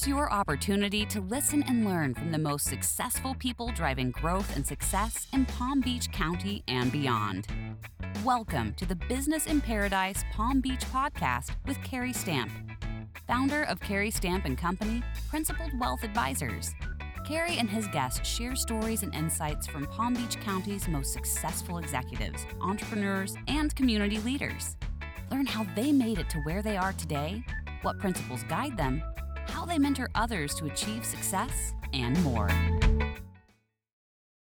Here's your opportunity to listen and learn from the most successful people driving growth and success in Palm Beach County and beyond. Welcome to the Business in Paradise Palm Beach podcast with Kerry Stamp, founder of Kerry Stamp and Company, Principled Wealth Advisors. Kerry and his guests share stories and insights from Palm Beach County's most successful executives, entrepreneurs, and community leaders. Learn how they made it to where they are today, what principles guide them, how they mentor others to achieve success, and more.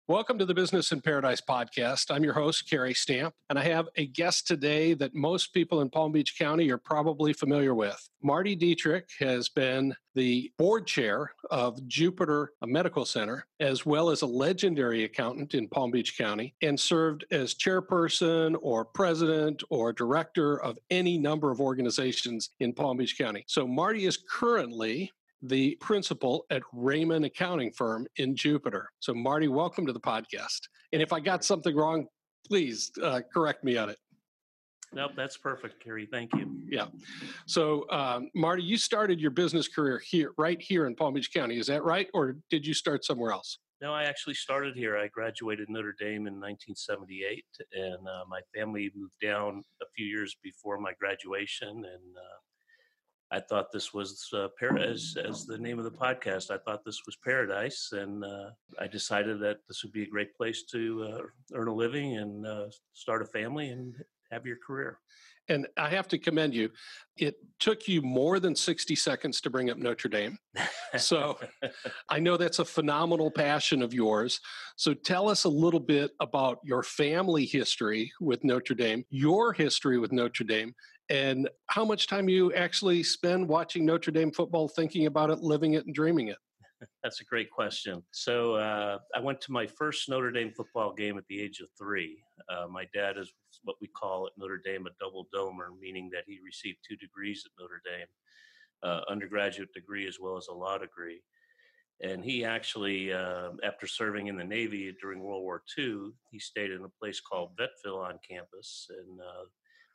Welcome to the Business in Paradise podcast. I'm your host, Kerry Stamp, and I have a guest today that most people in Palm Beach County are probably familiar with. Marty Dytrych has been the board chair of Jupiter Medical Center, as well as a legendary accountant in Palm Beach County, and served as chairperson or president or director of any number of organizations in Palm Beach County. So, Marty is currently the principal at Rehmann Accounting Firm in Jupiter. So, Marty, welcome to the podcast. And if I got something wrong, please uh, correct me on it. Nope, that's perfect, Kerry. Thank you. Yeah. So, um, Marty, you started your business career here, right here in Palm Beach County. Is that right? Or did you start somewhere else? No, I actually started here. I graduated Notre Dame in 1978, and uh, my family moved down a few years before my graduation. And uh, I thought this was uh, par- as, as the name of the podcast. I thought this was paradise, and uh, I decided that this would be a great place to uh, earn a living and uh, start a family and have your career. And I have to commend you. It took you more than 60 seconds to bring up Notre Dame. So I know that's a phenomenal passion of yours. So tell us a little bit about your family history with Notre Dame, your history with Notre Dame, and how much time you actually spend watching Notre Dame football, thinking about it, living it, and dreaming it. That's a great question. So uh, I went to my first Notre Dame football game at the age of three. Uh, my dad is what we call at Notre Dame a double domer, meaning that he received two degrees at Notre Dame, uh, undergraduate degree as well as a law degree. And he actually, uh, after serving in the Navy during World War II, he stayed in a place called Vetville on campus, and uh,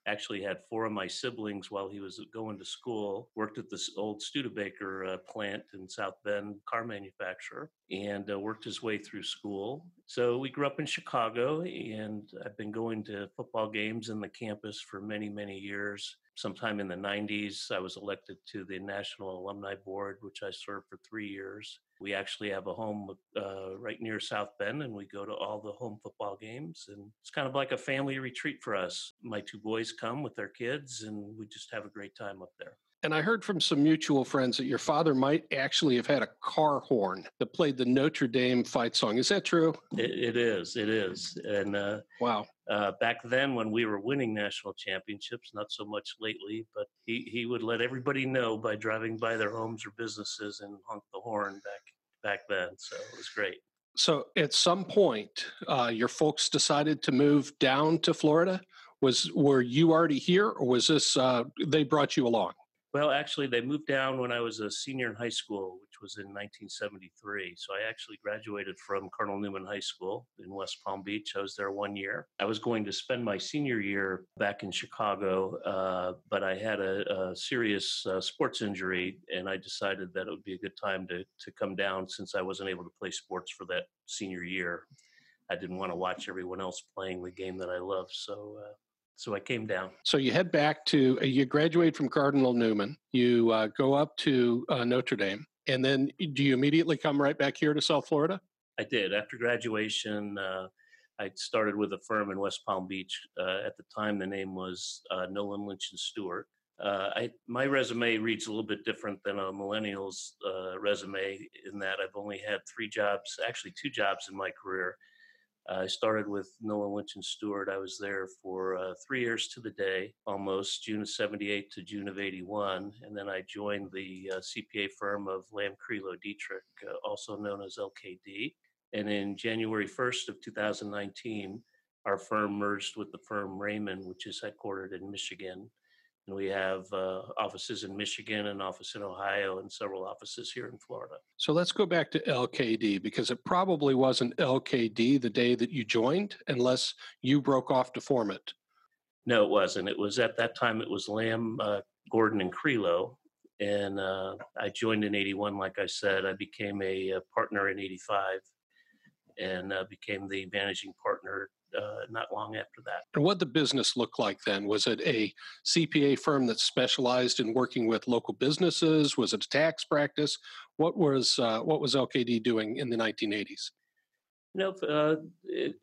actually had four of my siblings while he was going to school worked at this old studebaker uh, plant in south bend car manufacturer and uh, worked his way through school so we grew up in chicago and i've been going to football games in the campus for many many years sometime in the 90s i was elected to the national alumni board which i served for three years we actually have a home uh, right near South Bend, and we go to all the home football games. And it's kind of like a family retreat for us. My two boys come with their kids, and we just have a great time up there. And I heard from some mutual friends that your father might actually have had a car horn that played the Notre Dame fight song. Is that true? it, it is. It is. And uh, wow. Uh, back then, when we were winning national championships, not so much lately, but he, he would let everybody know by driving by their homes or businesses and honk the horn back back then. So it was great. So at some point, uh, your folks decided to move down to Florida. Was were you already here, or was this uh, they brought you along? Well, actually, they moved down when I was a senior in high school, which was in 1973. So I actually graduated from Cardinal Newman High School in West Palm Beach. I was there one year. I was going to spend my senior year back in Chicago, uh, but I had a, a serious uh, sports injury, and I decided that it would be a good time to, to come down since I wasn't able to play sports for that senior year. I didn't want to watch everyone else playing the game that I love. So uh, so I came down. So you head back to, uh, you graduate from Cardinal Newman, you uh, go up to uh, Notre Dame, and then do you immediately come right back here to South Florida? I did. After graduation, uh, I started with a firm in West Palm Beach. Uh, at the time, the name was uh, Nolan Lynch and Stewart. I, my resume reads a little bit different than a millennial's resume in that I've only had three jobs, actually two jobs in my career. I started with Nolan Lynch and Stewart. I was there for uh, three years to the day, almost June of 78 to June of 81. And then I joined the uh, CPA firm of Lamb Crelow Dytrych, uh, also known as LKD. And in January 1st of 2019, our firm merged with the firm Rehmann, which is headquartered in Michigan. And we have uh, offices in Michigan, an office in Ohio, and several offices here in Florida. So let's go back to LKD because it probably wasn't LKD the day that you joined, unless you broke off to form it. No, it wasn't. It was at that time, it was Lamb, uh, Gordon, and Crelow. And uh, I joined in 81, like I said. I became a, a partner in 85 and uh, became the managing partner uh, not long after that. And what the business look like then? Was it a CPA firm that specialized in working with local businesses? Was it a tax practice? What was uh, what was LKD doing in the 1980s? You know, uh,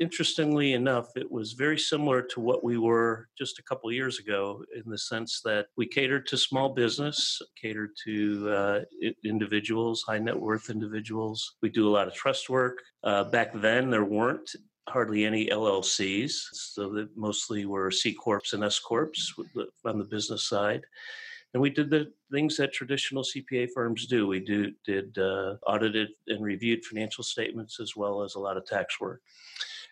interestingly enough, it was very similar to what we were just a couple years ago in the sense that we catered to small business, catered to uh, individuals, high net worth individuals. We do a lot of trust work. Uh, back then, there weren't hardly any LLCs, so that mostly were C corps and S corps on the business side and we did the things that traditional CPA firms do. We do did uh, audited and reviewed financial statements as well as a lot of tax work.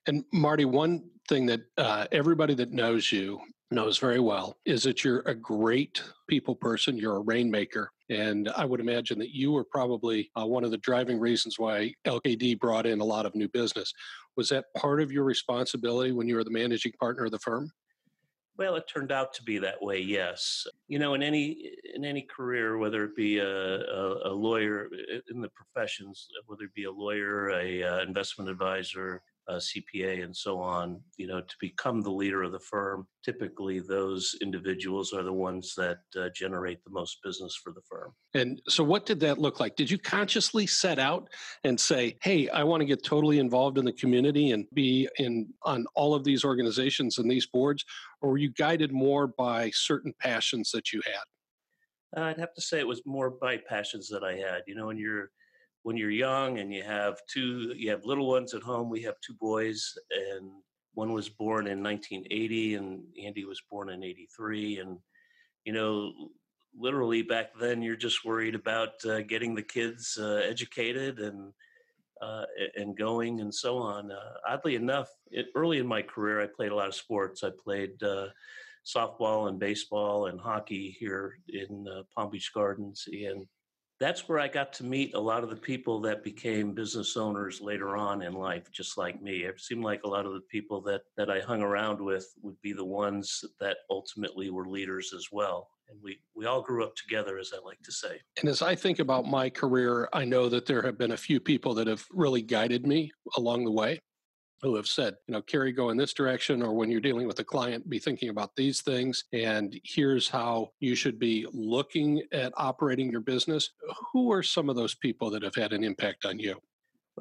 And Marty, one thing that uh, everybody that knows you knows very well is that you're a great people person. You're a rainmaker. And I would imagine that you were probably uh, one of the driving reasons why LKD brought in a lot of new business. Was that part of your responsibility when you were the managing partner of the firm? Well, it turned out to be that way. Yes, you know, in any in any career, whether it be a, a, a lawyer in the professions, whether it be a lawyer, a, a uh, investment advisor, uh, CPA and so on, you know, to become the leader of the firm, typically those individuals are the ones that uh, generate the most business for the firm. And so, what did that look like? Did you consciously set out and say, "Hey, I want to get totally involved in the community and be in on all of these organizations and these boards," or were you guided more by certain passions that you had? I'd have to say it was more by passions that I had. You know, when you're when you're young and you have two you have little ones at home we have two boys and one was born in 1980 and andy was born in 83 and you know literally back then you're just worried about uh, getting the kids uh, educated and uh, and going and so on. Uh, oddly enough it, early in my career i played a lot of sports. I played uh, softball and baseball and hockey here in uh, palm beach gardens and that's where I got to meet a lot of the people that became business owners later on in life, just like me. It seemed like a lot of the people that that I hung around with would be the ones that ultimately were leaders as well. And we we all grew up together, as I like to say. And as I think about my career, I know that there have been a few people that have really guided me along the way who have said, you know, Kerry, go in this direction, or when you're dealing with a client, be thinking about these things. And here's how you should be looking at operating your business. Who are some of those people that have had an impact on you?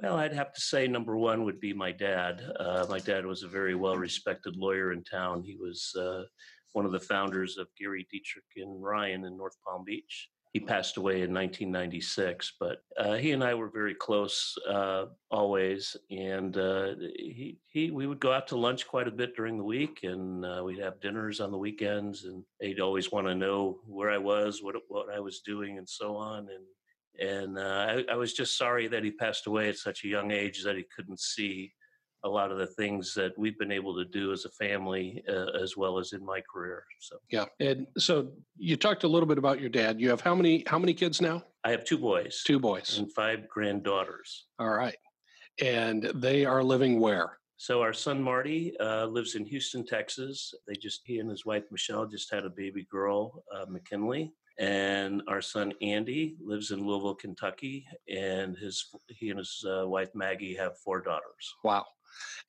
Well, I'd have to say number one would be my dad. Uh, my dad was a very well respected lawyer in town. He was uh, one of the founders of Gary Dytrych and Ryan in North Palm Beach he passed away in 1996, but uh, he and I were very close uh, always, and uh, he he we would go out to lunch quite a bit during the week, and uh, we'd have dinners on the weekends, and he'd always want to know where I was, what what I was doing, and so on, and and uh, I, I was just sorry that he passed away at such a young age that he couldn't see a lot of the things that we've been able to do as a family uh, as well as in my career so. Yeah and so you talked a little bit about your dad. You have how many how many kids now? I have two boys. Two boys. And five granddaughters. All right. And they are living where? So our son marty uh, lives in houston texas. They just he and his wife michelle just had a baby girl uh, mckinley and our son Andy lives in Louisville, Kentucky, and his he and his uh, wife Maggie have four daughters. Wow,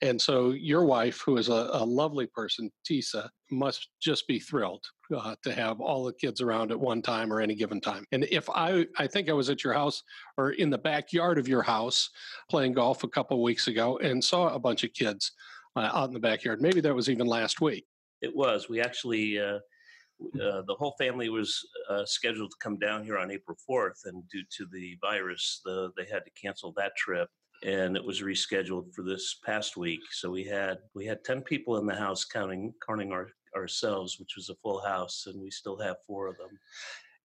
and so your wife, who is a, a lovely person, Tisa, must just be thrilled uh, to have all the kids around at one time or any given time. And if I, I think I was at your house or in the backyard of your house playing golf a couple weeks ago and saw a bunch of kids uh, out in the backyard. Maybe that was even last week. It was. We actually. Uh, the whole family was uh, scheduled to come down here on April 4th, and due to the virus, the, they had to cancel that trip and it was rescheduled for this past week. So we had we had ten people in the house, counting counting our, ourselves, which was a full house, and we still have four of them.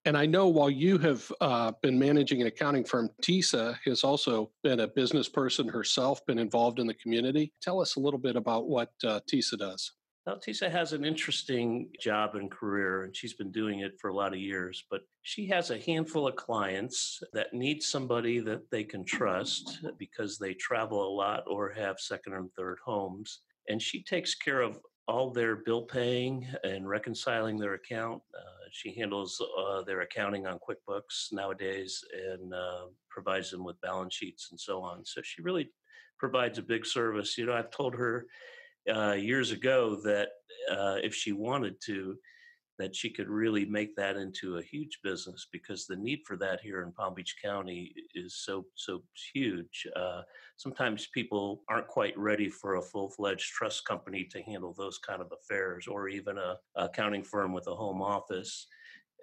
And I know while you have uh, been managing an accounting firm, Tisa has also been a business person herself, been involved in the community. Tell us a little bit about what uh, Tisa does. Well, Tisa has an interesting job and career, and she's been doing it for a lot of years. But she has a handful of clients that need somebody that they can trust because they travel a lot or have second and third homes. And she takes care of all their bill paying and reconciling their account. Uh, she handles uh, their accounting on QuickBooks nowadays and uh, provides them with balance sheets and so on. So she really provides a big service. You know, I've told her uh, years ago that uh, if she wanted to, that she could really make that into a huge business because the need for that here in Palm Beach County is so so huge. Uh, sometimes people aren't quite ready for a full fledged trust company to handle those kind of affairs, or even a, accounting firm with a home office.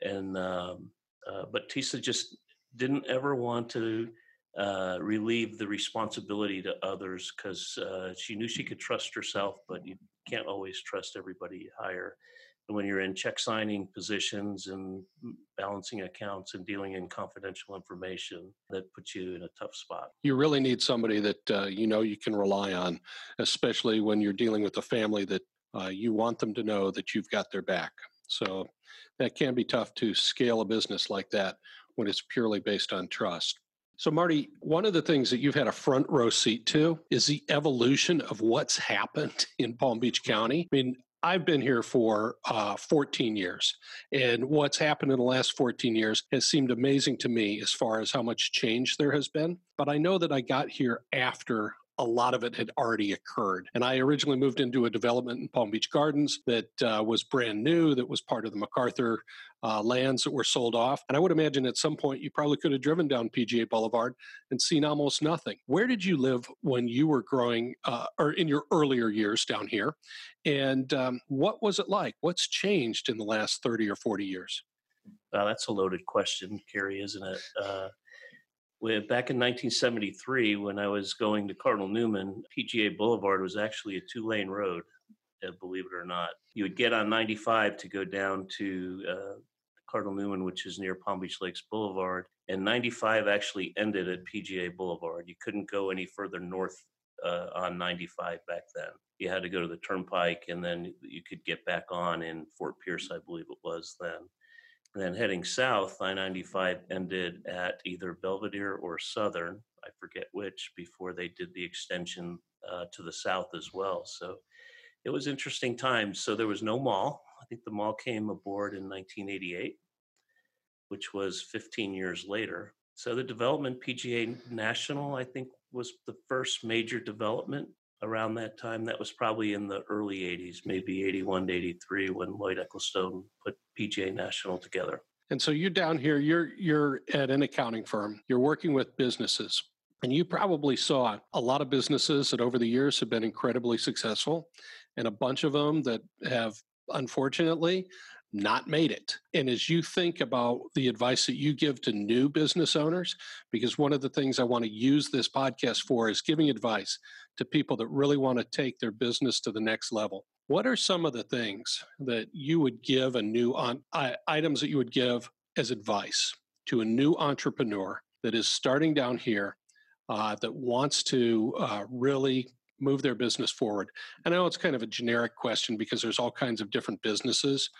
And um, uh, but Tisa just didn't ever want to uh, relieve the responsibility to others because uh, she knew she could trust herself, but you can't always trust everybody you hire when you're in check signing positions and balancing accounts and dealing in confidential information that puts you in a tough spot. You really need somebody that uh, you know you can rely on especially when you're dealing with a family that uh, you want them to know that you've got their back. So that can be tough to scale a business like that when it's purely based on trust so, Marty, one of the things that you've had a front row seat to is the evolution of what's happened in Palm Beach County. I mean, I've been here for uh, 14 years, and what's happened in the last 14 years has seemed amazing to me as far as how much change there has been. But I know that I got here after a lot of it had already occurred. And I originally moved into a development in Palm Beach Gardens that uh, was brand new, that was part of the MacArthur uh, lands that were sold off. And I would imagine at some point you probably could have driven down PGA Boulevard and seen almost nothing. Where did you live when you were growing, uh, or in your earlier years down here? And um, what was it like? What's changed in the last 30 or 40 years? that's a loaded question, Kerry, isn't it? Back in 1973, when I was going to Cardinal Newman, PGA Boulevard was actually a two lane road, uh, believe it or not. You would get on 95 to go down to uh, Cardinal Newman, which is near Palm Beach Lakes Boulevard. And 95 actually ended at PGA Boulevard. You couldn't go any further north uh, on 95 back then. You had to go to the Turnpike and then you could get back on in Fort Pierce, I believe it was then. Then heading south, I 95 ended at either Belvedere or Southern, I forget which, before they did the extension uh, to the south as well. So it was interesting times. So there was no mall. I think the mall came aboard in 1988, which was 15 years later. So the development PGA National, I think, was the first major development around that time. That was probably in the early 80s, maybe 81 to 83 when Lloyd Ecclestone put PGA National together. And so you're down here, you're you're at an accounting firm, you're working with businesses. And you probably saw a lot of businesses that over the years have been incredibly successful and a bunch of them that have unfortunately not made it. And as you think about the advice that you give to new business owners, because one of the things I want to use this podcast for is giving advice to people that really want to take their business to the next level. What are some of the things that you would give a new on items that you would give as advice to a new entrepreneur that is starting down here uh, that wants to uh, really move their business forward? I know it's kind of a generic question because there's all kinds of different businesses,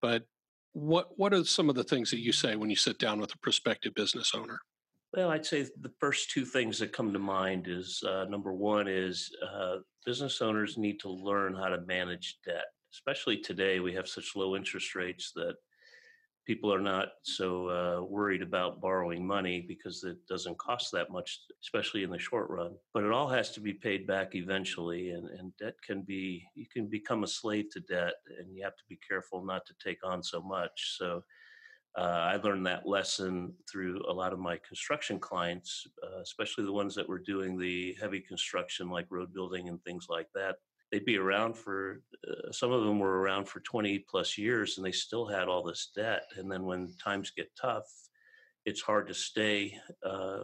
but what what are some of the things that you say when you sit down with a prospective business owner? Well, I'd say the first two things that come to mind is uh, number one is uh, business owners need to learn how to manage debt. Especially today, we have such low interest rates that people are not so uh, worried about borrowing money because it doesn't cost that much, especially in the short run. But it all has to be paid back eventually, and, and debt can be, you can become a slave to debt, and you have to be careful not to take on so much. So uh, I learned that lesson through a lot of my construction clients, uh, especially the ones that were doing the heavy construction like road building and things like that. They'd be around for, uh, some of them were around for 20 plus years and they still had all this debt. And then when times get tough, it's hard to stay uh,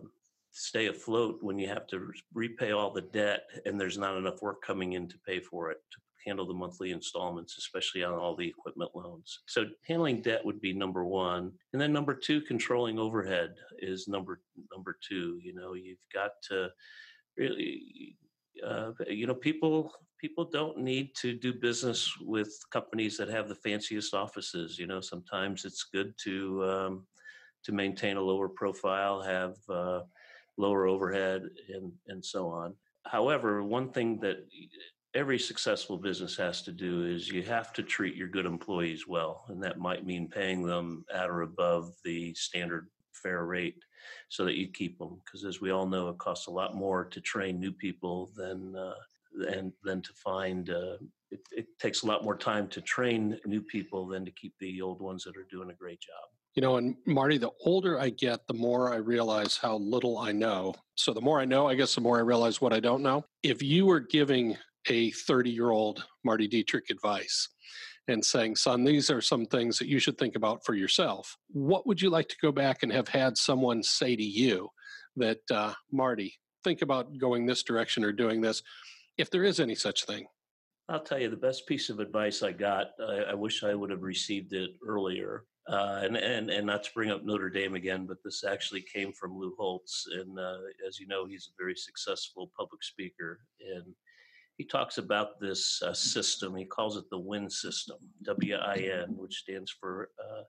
stay afloat when you have to repay all the debt and there's not enough work coming in to pay for it to handle the monthly installments, especially on all the equipment loans. So handling debt would be number one. And then number two, controlling overhead is number number two. You know, you've got to really uh, you know people people don't need to do business with companies that have the fanciest offices you know sometimes it's good to um, to maintain a lower profile have uh, lower overhead and and so on however one thing that every successful business has to do is you have to treat your good employees well. And that might mean paying them at or above the standard fair rate so that you keep them. Because as we all know, it costs a lot more to train new people than uh, and than to find. Uh, it, it takes a lot more time to train new people than to keep the old ones that are doing a great job. You know, and Marty, the older I get, the more I realize how little I know. So the more I know, I guess the more I realize what I don't know. If you were giving a 30 year old Marty Dytrych advice and saying, son, these are some things that you should think about for yourself, what would you like to go back and have had someone say to you that, uh, Marty, think about going this direction or doing this, if there is any such thing? I'll tell you the best piece of advice I got. I, I wish I would have received it earlier. Uh, and, and and not to bring up Notre Dame again, but this actually came from Lou Holtz, and uh, as you know, he's a very successful public speaker, and he talks about this uh, system. He calls it the WIN system, W-I-N, which stands for uh,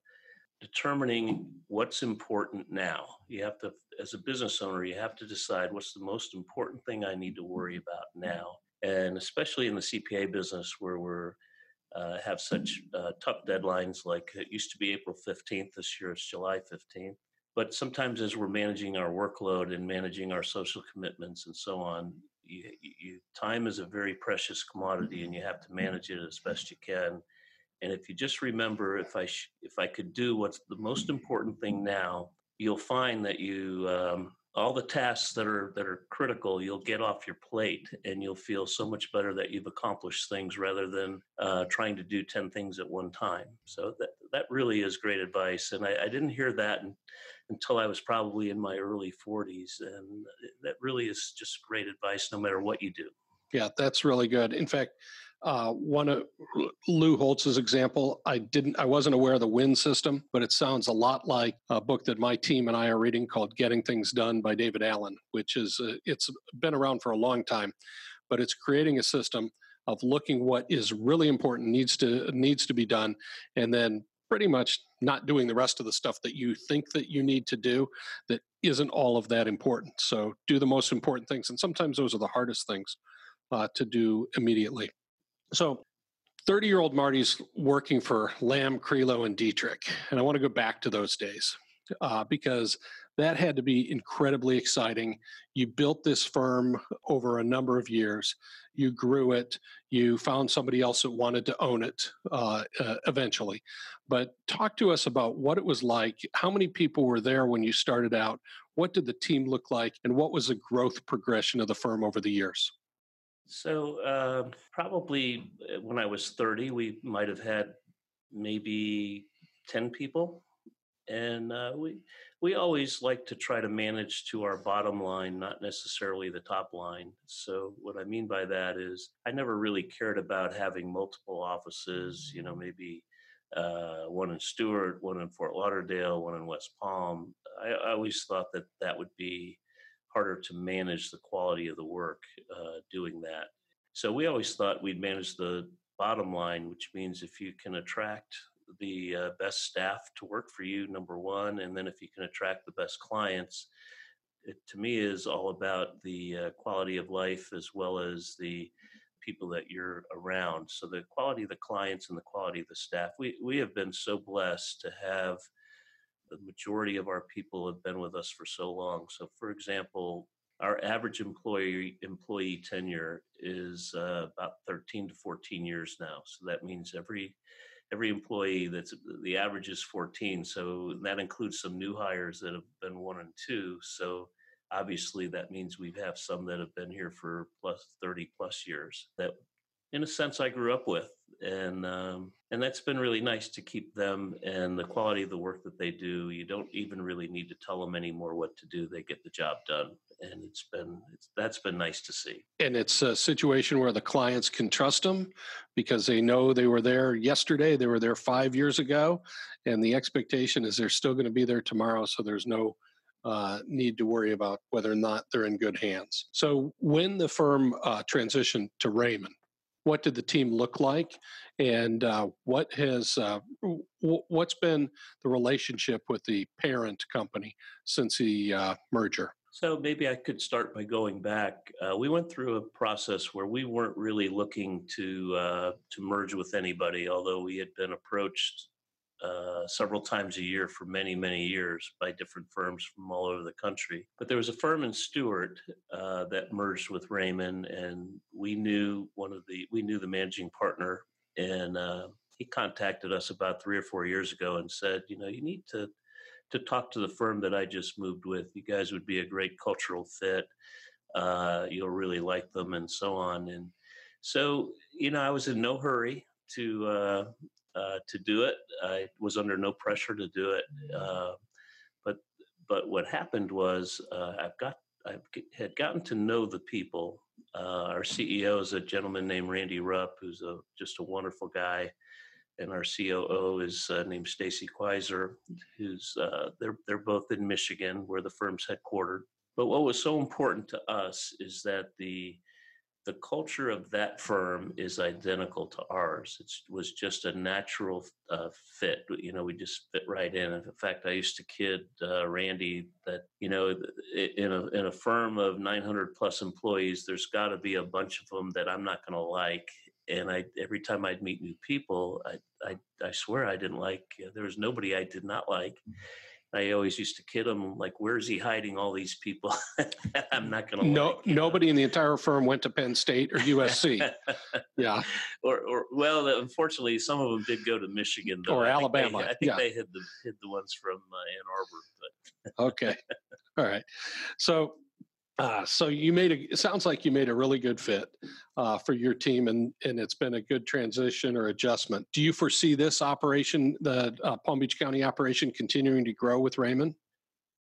determining what's important now. You have to, as a business owner, you have to decide what's the most important thing I need to worry about now, and especially in the CPA business where we're uh, have such uh, tough deadlines like it used to be April 15th. This year it's July 15th. But sometimes as we're managing our workload and managing our social commitments and so on, you, you, time is a very precious commodity and you have to manage it as best you can. And if you just remember, if I sh- if I could do what's the most important thing now, you'll find that you um, all the tasks that are that are critical you'll get off your plate and you'll feel so much better that you've accomplished things rather than uh, trying to do 10 things at one time. So that that really is great advice. And i, I didn't hear that in, until i was probably in my early 40s and that really is just great advice no matter what you do. Yeah that's really good. In fact uh, one of Lou Holtz's example, I didn't, I wasn't aware of the WIN system, but it sounds a lot like a book that my team and I are reading called "Getting Things Done" by David Allen, which is uh, it's been around for a long time, but it's creating a system of looking what is really important needs to needs to be done, and then pretty much not doing the rest of the stuff that you think that you need to do that isn't all of that important. So do the most important things, and sometimes those are the hardest things uh, to do immediately. So 30 year old Marty's working for Lamb, Crelow, and Dytrych. And I want to go back to those days uh, because that had to be incredibly exciting. You built this firm over a number of years, you grew it, you found somebody else that wanted to own it uh, uh, eventually. But talk to us about what it was like. How many people were there when you started out? What did the team look like? And what was the growth progression of the firm over the years? So uh, probably when I was 30, we might have had maybe 10 people. And uh, we we always like to try to manage to our bottom line, not necessarily the top line. So what I mean by that is I never really cared about having multiple offices. You know, maybe uh, one in Stuart, one in Fort Lauderdale, one in West Palm. I, I always thought that that would be harder to manage the quality of the work uh, doing that. So we always thought we'd manage the bottom line, which means if you can attract the uh, best staff to work for you, number one, and then if you can attract the best clients, it to me is all about the uh, quality of life as well as the people that you're around. So the quality of the clients and the quality of the staff. We we have been so blessed to have the majority of our people have been with us for so long. So, for example, our average employee employee tenure is uh, about 13 to 14 years now. So that means every every employee that's the average is 14. So that includes some new hires that have been one and two. So obviously that means we have some that have been here for plus 30 plus years that in a sense I grew up with, and um, and that's been really nice to keep them and the quality of the work that they do. You don't even really need to tell them anymore what to do; they get the job done, and it's been it's, that's been nice to see. And it's a situation where the clients can trust them because they know they were there yesterday, they were there five years ago, and the expectation is they're still going to be there tomorrow. So there's no uh, need to worry about whether or not they're in good hands. So when the firm uh, transitioned to Rehmann, what did the team look like and uh, what has uh, w- what's been the relationship with the parent company since the uh, merger So maybe I could start by going back. Uh, we went through a process where we weren't really looking to uh, to merge with anybody, although we had been approached uh, several times a year for many, many years by different firms from all over the country. But there was a firm in Stuart uh, that merged with Rehmann, and we knew one of the we knew the managing partner, and uh, he contacted us about three or four years ago and said, you know, you need to to talk to the firm that I just moved with. You guys would be a great cultural fit. Uh, you'll really like them, and so on. And so, you know, I was in no hurry to uh, to do it. I was under no pressure to do it. Uh, but but what happened was uh, I've got I had gotten to know the people. Uh, our CEO is a gentleman named Randy Rupp, who's a just a wonderful guy and our COO is uh, named Stacy Quiser, who's uh, they're they're both in Michigan, where the firm's headquartered. But what was so important to us is that the the culture of that firm is identical to ours. It was just a natural uh, fit. You know, we just fit right in. In fact, I used to kid uh, Randy that you know, in a in a firm of 900 plus employees, there's got to be a bunch of them that I'm not going to like, and I every time I'd meet new people, I I, I swear I didn't like. There was nobody I did not like. I always used to kid him like, "Where's he hiding all these people?" I'm not going to. No, nobody in the entire firm went to Penn State or USC. yeah. Or, or well, unfortunately, some of them did go to Michigan though. or I Alabama. Think they, I think yeah. they hid the hid the ones from uh, Ann Arbor. But okay, all right. So uh, so you made a. It sounds like you made a really good fit uh, for your team, and and it's been a good transition or adjustment. Do you foresee this operation, the uh, Palm Beach County operation, continuing to grow with Rehmann?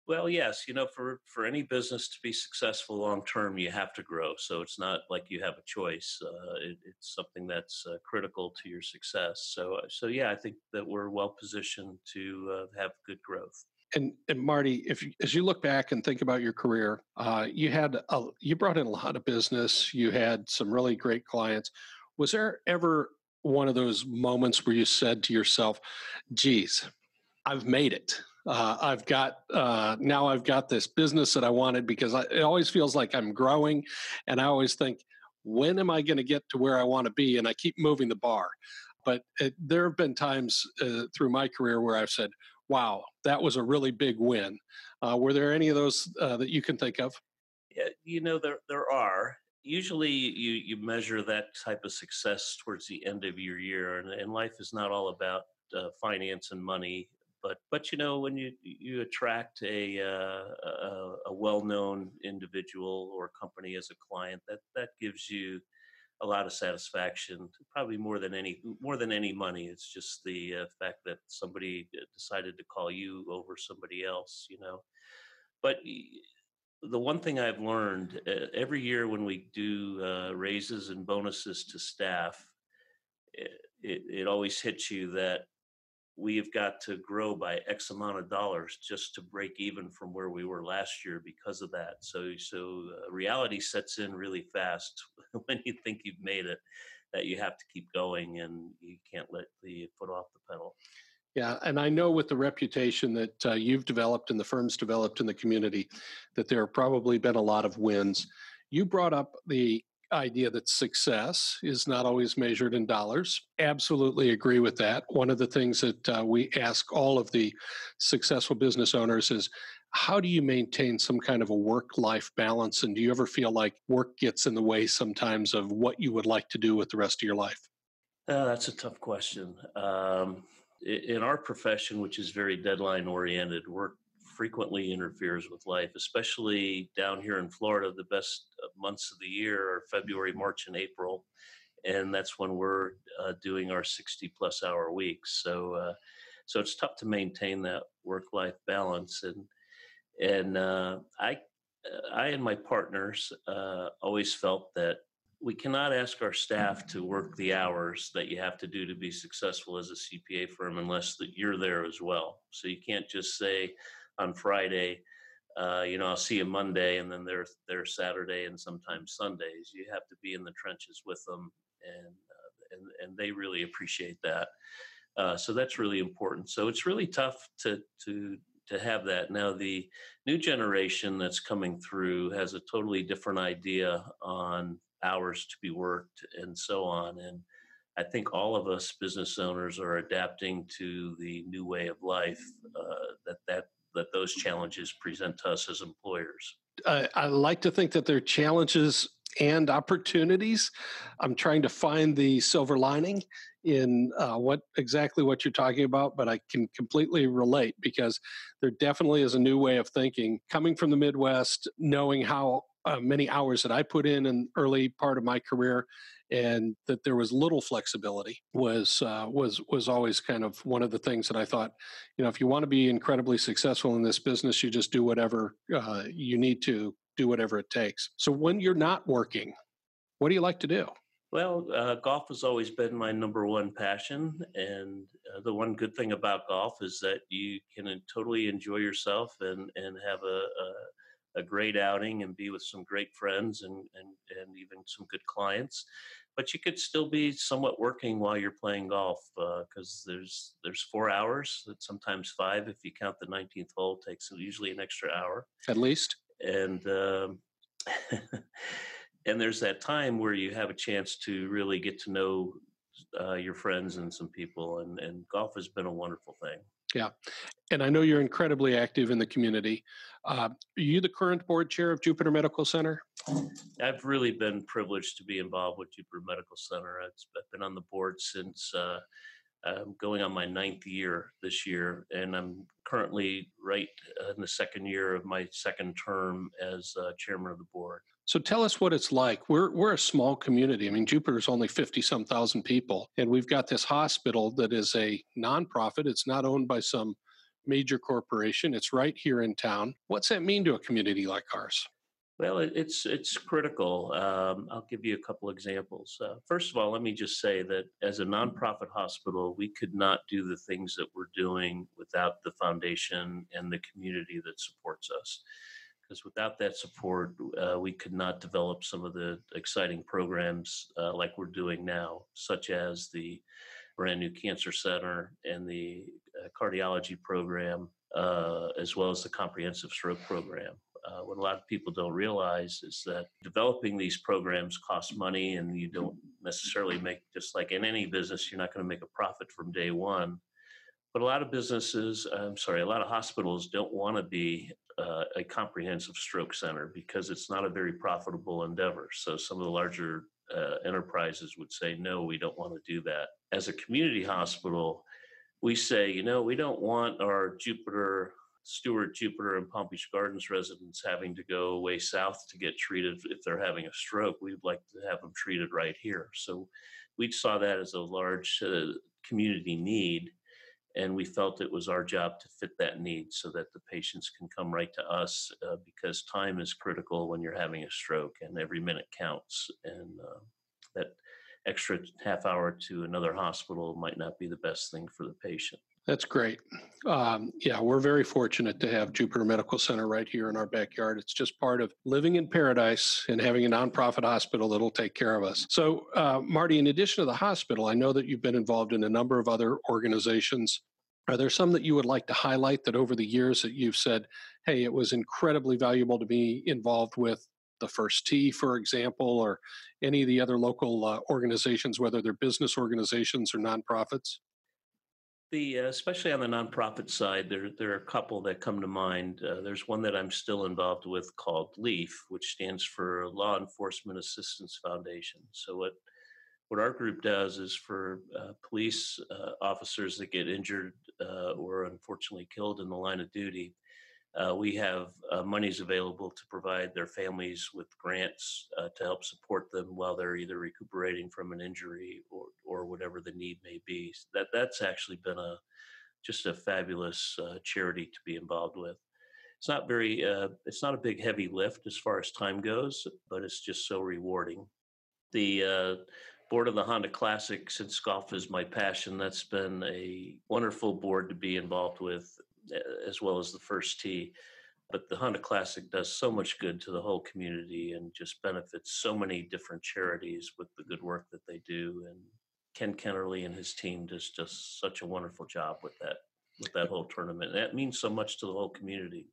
Well, yes. You know, for for any business to be successful long term, you have to grow. So it's not like you have a choice. Uh, it, it's something that's uh, critical to your success. So so yeah, I think that we're well positioned to uh, have good growth. And, and Marty, if you, as you look back and think about your career, uh, you had a, you brought in a lot of business. You had some really great clients. Was there ever one of those moments where you said to yourself, "Geez, I've made it. Uh, I've got uh, now. I've got this business that I wanted." Because I, it always feels like I'm growing, and I always think, "When am I going to get to where I want to be?" And I keep moving the bar. But it, there have been times uh, through my career where I've said, wow, that was a really big win. Uh, were there any of those uh, that you can think of? Yeah, you know, there there are. Usually, you you measure that type of success towards the end of your year, and, and life is not all about uh, finance and money. But but you know, when you you attract a uh, a, a well known individual or company as a client, that that gives you a lot of satisfaction probably more than any more than any money. It's just the uh, fact that somebody decided to call you over somebody else you know? But the one thing i've learned uh, every year when we do uh, raises and bonuses to staff it, it, it always hits you that we've got to grow by X amount of dollars just to break even from where we were last year because of that. So, so uh, reality sets in really fast when you think you've made it, that you have to keep going and you can't let the foot off the pedal. Yeah, and I know with the reputation that uh, you've developed and the firm's developed in the community, that there have probably been a lot of wins. You brought up the idea that success is not always measured in dollars. Absolutely agree with that. One of the things that uh, we ask all of the successful business owners is how do you maintain some kind of a work life balance? And do you ever feel like work gets in the way sometimes of what you would like to do with the rest of your life? Uh, that's a tough question. Um, in our profession, which is very deadline oriented, work frequently interferes with life, especially down here in Florida. The best uh, months of the year are February, March, and April, and that's when we're uh, doing our 60 plus hour weeks. So, uh, so it's tough to maintain that work life balance. And and uh, I, I and my partners uh, always felt that we cannot ask our staff to work the hours that you have to do to be successful as a CPA firm unless that you're there as well. So you can't just say, on Friday. Uh, you know, I'll see you Monday, and then they're they're Saturday and sometimes Sundays. You have to be in the trenches with them, and uh, and and they really appreciate that. Uh, so that's really important. So it's really tough to to to have that. Now, the new generation that's coming through has a totally different idea on hours to be worked and so on. And I think all of us business owners are adapting to the new way of life uh, that that that those challenges present to us as employers. I, like to think that they're challenges and opportunities. I'm trying to find the silver lining in uh, what exactly what you're talking about, but I can completely relate because there definitely is a new way of thinking coming from the Midwest, knowing how uh, many hours that I put in in early part of my career, and that there was little flexibility was uh, was was always kind of one of the things that I thought, you know, if you want to be incredibly successful in this business, you just do whatever uh, you need to do whatever it takes. So when you're not working, what do you like to do? Well, uh, golf has always been my number one passion. And uh, the one good thing about golf is that you can totally enjoy yourself and, and have a, a, a great outing and be with some great friends and, and, and even some good clients. But you could still be somewhat working while you're playing golf because uh, there's there's four hours, sometimes five if you count the 19th hole. Takes usually an extra hour at least. And um, and there's that time where you have a chance to really get to know uh, your friends and some people and, and golf has been a wonderful thing yeah and i know you're incredibly active in the community. Uh, are you the current board chair of jupiter medical center? I've really been privileged to be involved with jupiter medical center. I've been on the board since uh, I'm going on my ninth year this year, and I'm currently right in the second year of my second term as uh, chairman of the board. So tell us what it's like. We're we're a small community. I mean, Jupiter's only fifty some thousand people, and we've got this hospital that is a nonprofit. It's not owned by some major corporation. It's right here in town. What's that mean to a community like ours? Well, it's it's critical. Um, I'll give you a couple examples. Uh, first of all, let me just say that as a nonprofit hospital, we could not do the things that we're doing without the foundation and the community that supports us. Because without that support, uh, we could not develop some of the exciting programs uh, like we're doing now, such as the brand new cancer center and the uh, cardiology program, uh, as well as the comprehensive stroke program. Uh, what a lot of people don't realize is that developing these programs costs money and you don't necessarily make just like in any business you're not going to make a profit from day one but a lot of businesses i'm sorry a lot of hospitals don't want to be uh, a comprehensive stroke center because it's not a very profitable endeavor so some of the larger uh, enterprises would say no we don't want to do that as a community hospital we say you know we don't want our jupiter Stuart, Jupiter, and Palm Beach Gardens residents having to go way south to get treated if they're having a stroke. We'd like to have them treated right here. So we saw that as a large uh, community need, and we felt it was our job to fit that need so that the patients can come right to us uh, because time is critical when you're having a stroke, and every minute counts. And uh, that extra half hour to another hospital might not be the best thing for the patient. That's great. Um, yeah, we're very fortunate to have Jupiter Medical Center right here in our backyard. It's just part of living in paradise and having a nonprofit hospital that'll take care of us. So, uh, Marty, in addition to the hospital, I know that you've been involved in a number of other organizations. Are there some that you would like to highlight that over the years that you've said, hey, it was incredibly valuable to be involved with the First Tee, for example, or any of the other local uh, organizations, whether they're business organizations or nonprofits? The uh, especially on the nonprofit side, there there are a couple that come to mind. Uh, there's one that I'm still involved with called LEAF, which stands for Law Enforcement Assistance Foundation. So what what our group does is for uh, police uh, officers that get injured uh, or unfortunately killed in the line of duty, uh, we have monies available to provide their families with grants to help support them while they're either recuperating from an injury or, whatever the need may be. That that's actually been a just a fabulous uh, charity to be involved with. It's not very uh, it's not a big heavy lift as far as time goes, but it's just so rewarding. The uh, board of the Honda Classic, since golf is my passion, that's been a wonderful board to be involved with as well as the first tee. But the Honda Classic does so much good to the whole community and just benefits so many different charities with the good work that they do. And Ken Kennerly and his team does just such a wonderful job with that. with that whole tournament. And that means so much to the whole community.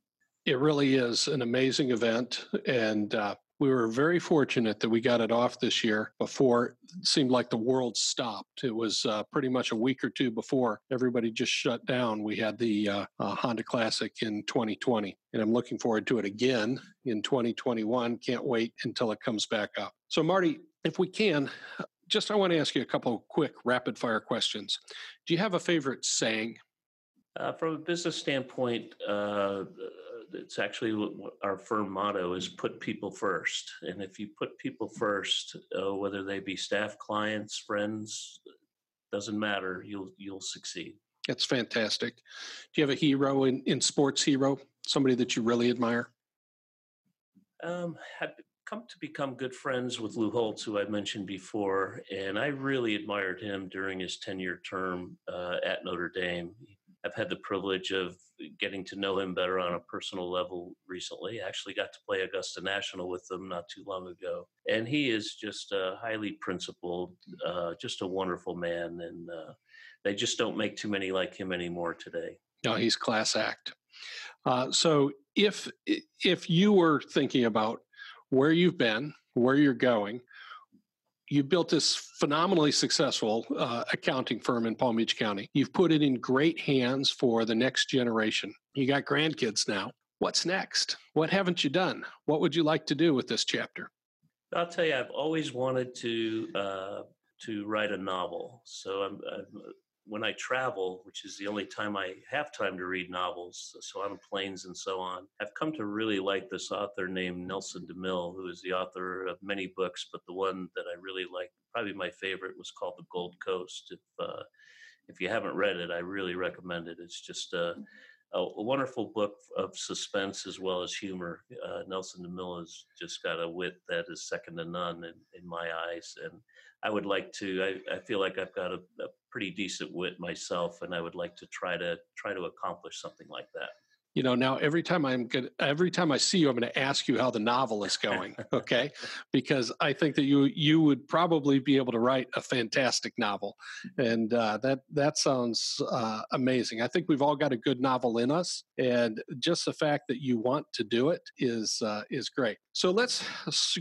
It really is an amazing event. And uh, we were very fortunate that we got it off this year before it seemed like the world stopped. It was uh, pretty much a week or two before everybody just shut down. We had the uh, uh, Honda Classic in 2020, and I'm looking forward to it again in 2021. Can't wait until it comes back up. So, Marty, if we can, just I want to ask you a couple of quick rapid fire questions. Do you have a favorite saying? Uh, from a business standpoint, uh, it's actually our firm motto is put people first. And if you put people first, uh, whether they be staff, clients, friends, doesn't matter. You'll you'll succeed. That's fantastic. Do you have a hero in, in sports hero? Somebody that you really admire? Um, come to become good friends with Lou Holtz, who I mentioned before, and I really admired him during his tenure term uh, at Notre Dame. I've had the privilege of getting to know him better on a personal level recently. I actually got to play Augusta National with him not too long ago. And he is just a highly principled, uh, just a wonderful man. And uh, they just don't make too many like him anymore today. No, he's class act. Uh, so if if you were thinking about where you've been, where you're going, you built this phenomenally successful uh, accounting firm in Palm Beach County. You've put it in great hands for the next generation. You got grandkids now. What's next? What haven't you done? What would you like to do with this chapter? I'll tell you, I've always wanted to uh, to write a novel. So I'm, I'm when I travel, which is the only time I have time to read novels, so on planes and so on, I've come to really like this author named Nelson DeMille, who is the author of many books, but the one that I really like, probably my favorite, was called The Gold Coast. If uh, if you haven't read it, I really recommend it. It's just a, a, a wonderful book of suspense as well as humor. Uh, Nelson has just got a wit that is second to none in, in my eyes, and I would like to. I, I feel like I've got a, a pretty decent wit myself, and I would like to try to try to accomplish something like that you know now every time i'm good every time i see you i'm going to ask you how the novel is going okay? Because i think that you you would probably be able to write a fantastic novel and uh, that that sounds uh, amazing. I think we've all got a good novel in us and just the fact that you want to do it is uh, is great. So let's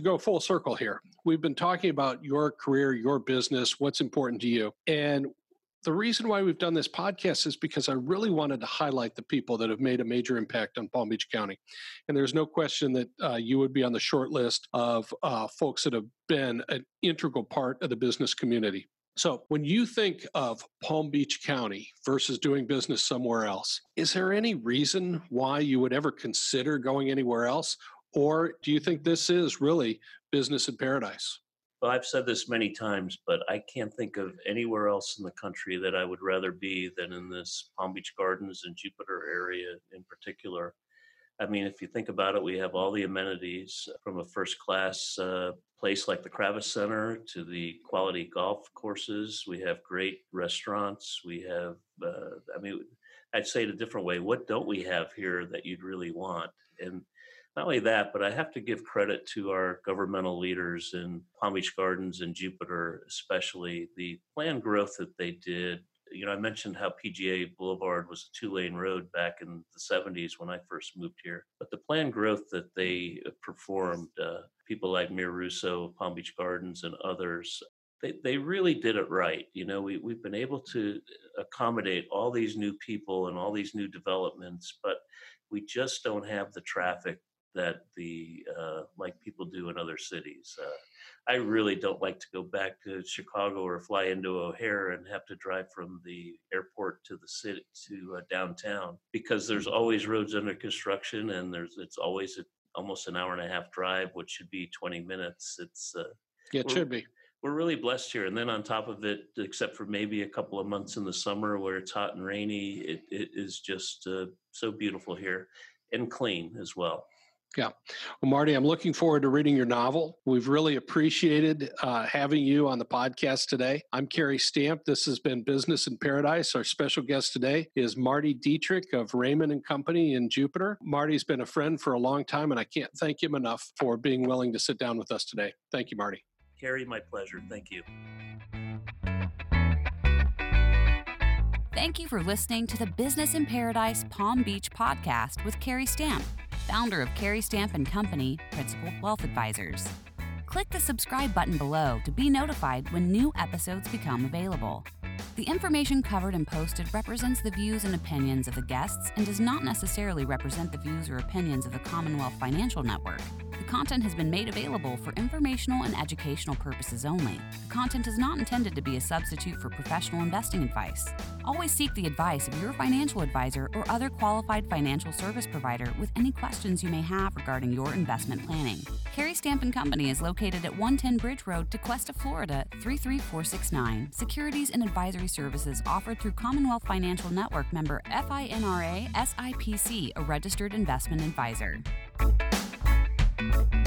go full circle here. We've been talking about your career your business what's important to you and the reason why we've done this podcast is because I really wanted to highlight the people that have made a major impact on Palm Beach County. And there's no question that uh, you would be on the short list of uh, folks that have been an integral part of the business community. So, when you think of Palm Beach County versus doing business somewhere else, is there any reason why you would ever consider going anywhere else? Or do you think this is really business in paradise? Well, I've said this many times, but I can't think of anywhere else in the country that I would rather be than in this Palm Beach Gardens and Jupiter area in particular. I mean, if you think about it, we have all the amenities from a first class uh, place like the Kravis Center to the quality golf courses. We have great restaurants. We have, uh, I mean, I'd say it a different way. What don't we have here that you'd really want? And not only that, but I have to give credit to our governmental leaders in Palm Beach Gardens and Jupiter, especially the planned growth that they did. You know, I mentioned how PGA Boulevard was a two lane road back in the 70s when I first moved here. But the planned growth that they performed, uh, people like Mir Russo, of Palm Beach Gardens, and others, they, they really did it right. You know, we, we've been able to accommodate all these new people and all these new developments, but we just don't have the traffic that the uh, like people do in other cities. Uh, I really don't like to go back to Chicago or fly into O'Hare and have to drive from the airport to the city to uh, downtown because there's always roads under construction and there's it's always a, almost an hour and a half drive, which should be 20 minutes. It's uh, yeah, it should be. We're really blessed here, and then on top of it, except for maybe a couple of months in the summer where it's hot and rainy, it, it is just uh, so beautiful here and clean as well. Yeah. Well, Marty, I'm looking forward to reading your novel. We've really appreciated uh, having you on the podcast today. I'm Kerry Stamp. This has been Business in Paradise. Our special guest today is Marty Dytrych of Rehmann and Company in Jupiter. Marty's been a friend for a long time, and I can't thank him enough for being willing to sit down with us today. Thank you, Marty. Kerry, my pleasure. Thank you. Thank you for listening to the Business in Paradise Palm Beach podcast with Kerry Stamp, founder of Kerry Stamp and Company, Principal Wealth Advisors. Click the subscribe button below to be notified when new episodes become available. The information covered and posted represents the views and opinions of the guests and does not necessarily represent the views or opinions of the Commonwealth Financial Network. Content has been made available for informational and educational purposes only. The content is not intended to be a substitute for professional investing advice. Always seek the advice of your financial advisor or other qualified financial service provider with any questions you may have regarding your investment planning. Kerry Stamp Company is located at 110 Bridge Road, Tequesta, Florida 33469. Securities and advisory services offered through Commonwealth Financial Network member FINRA SIPC, a registered investment advisor thank you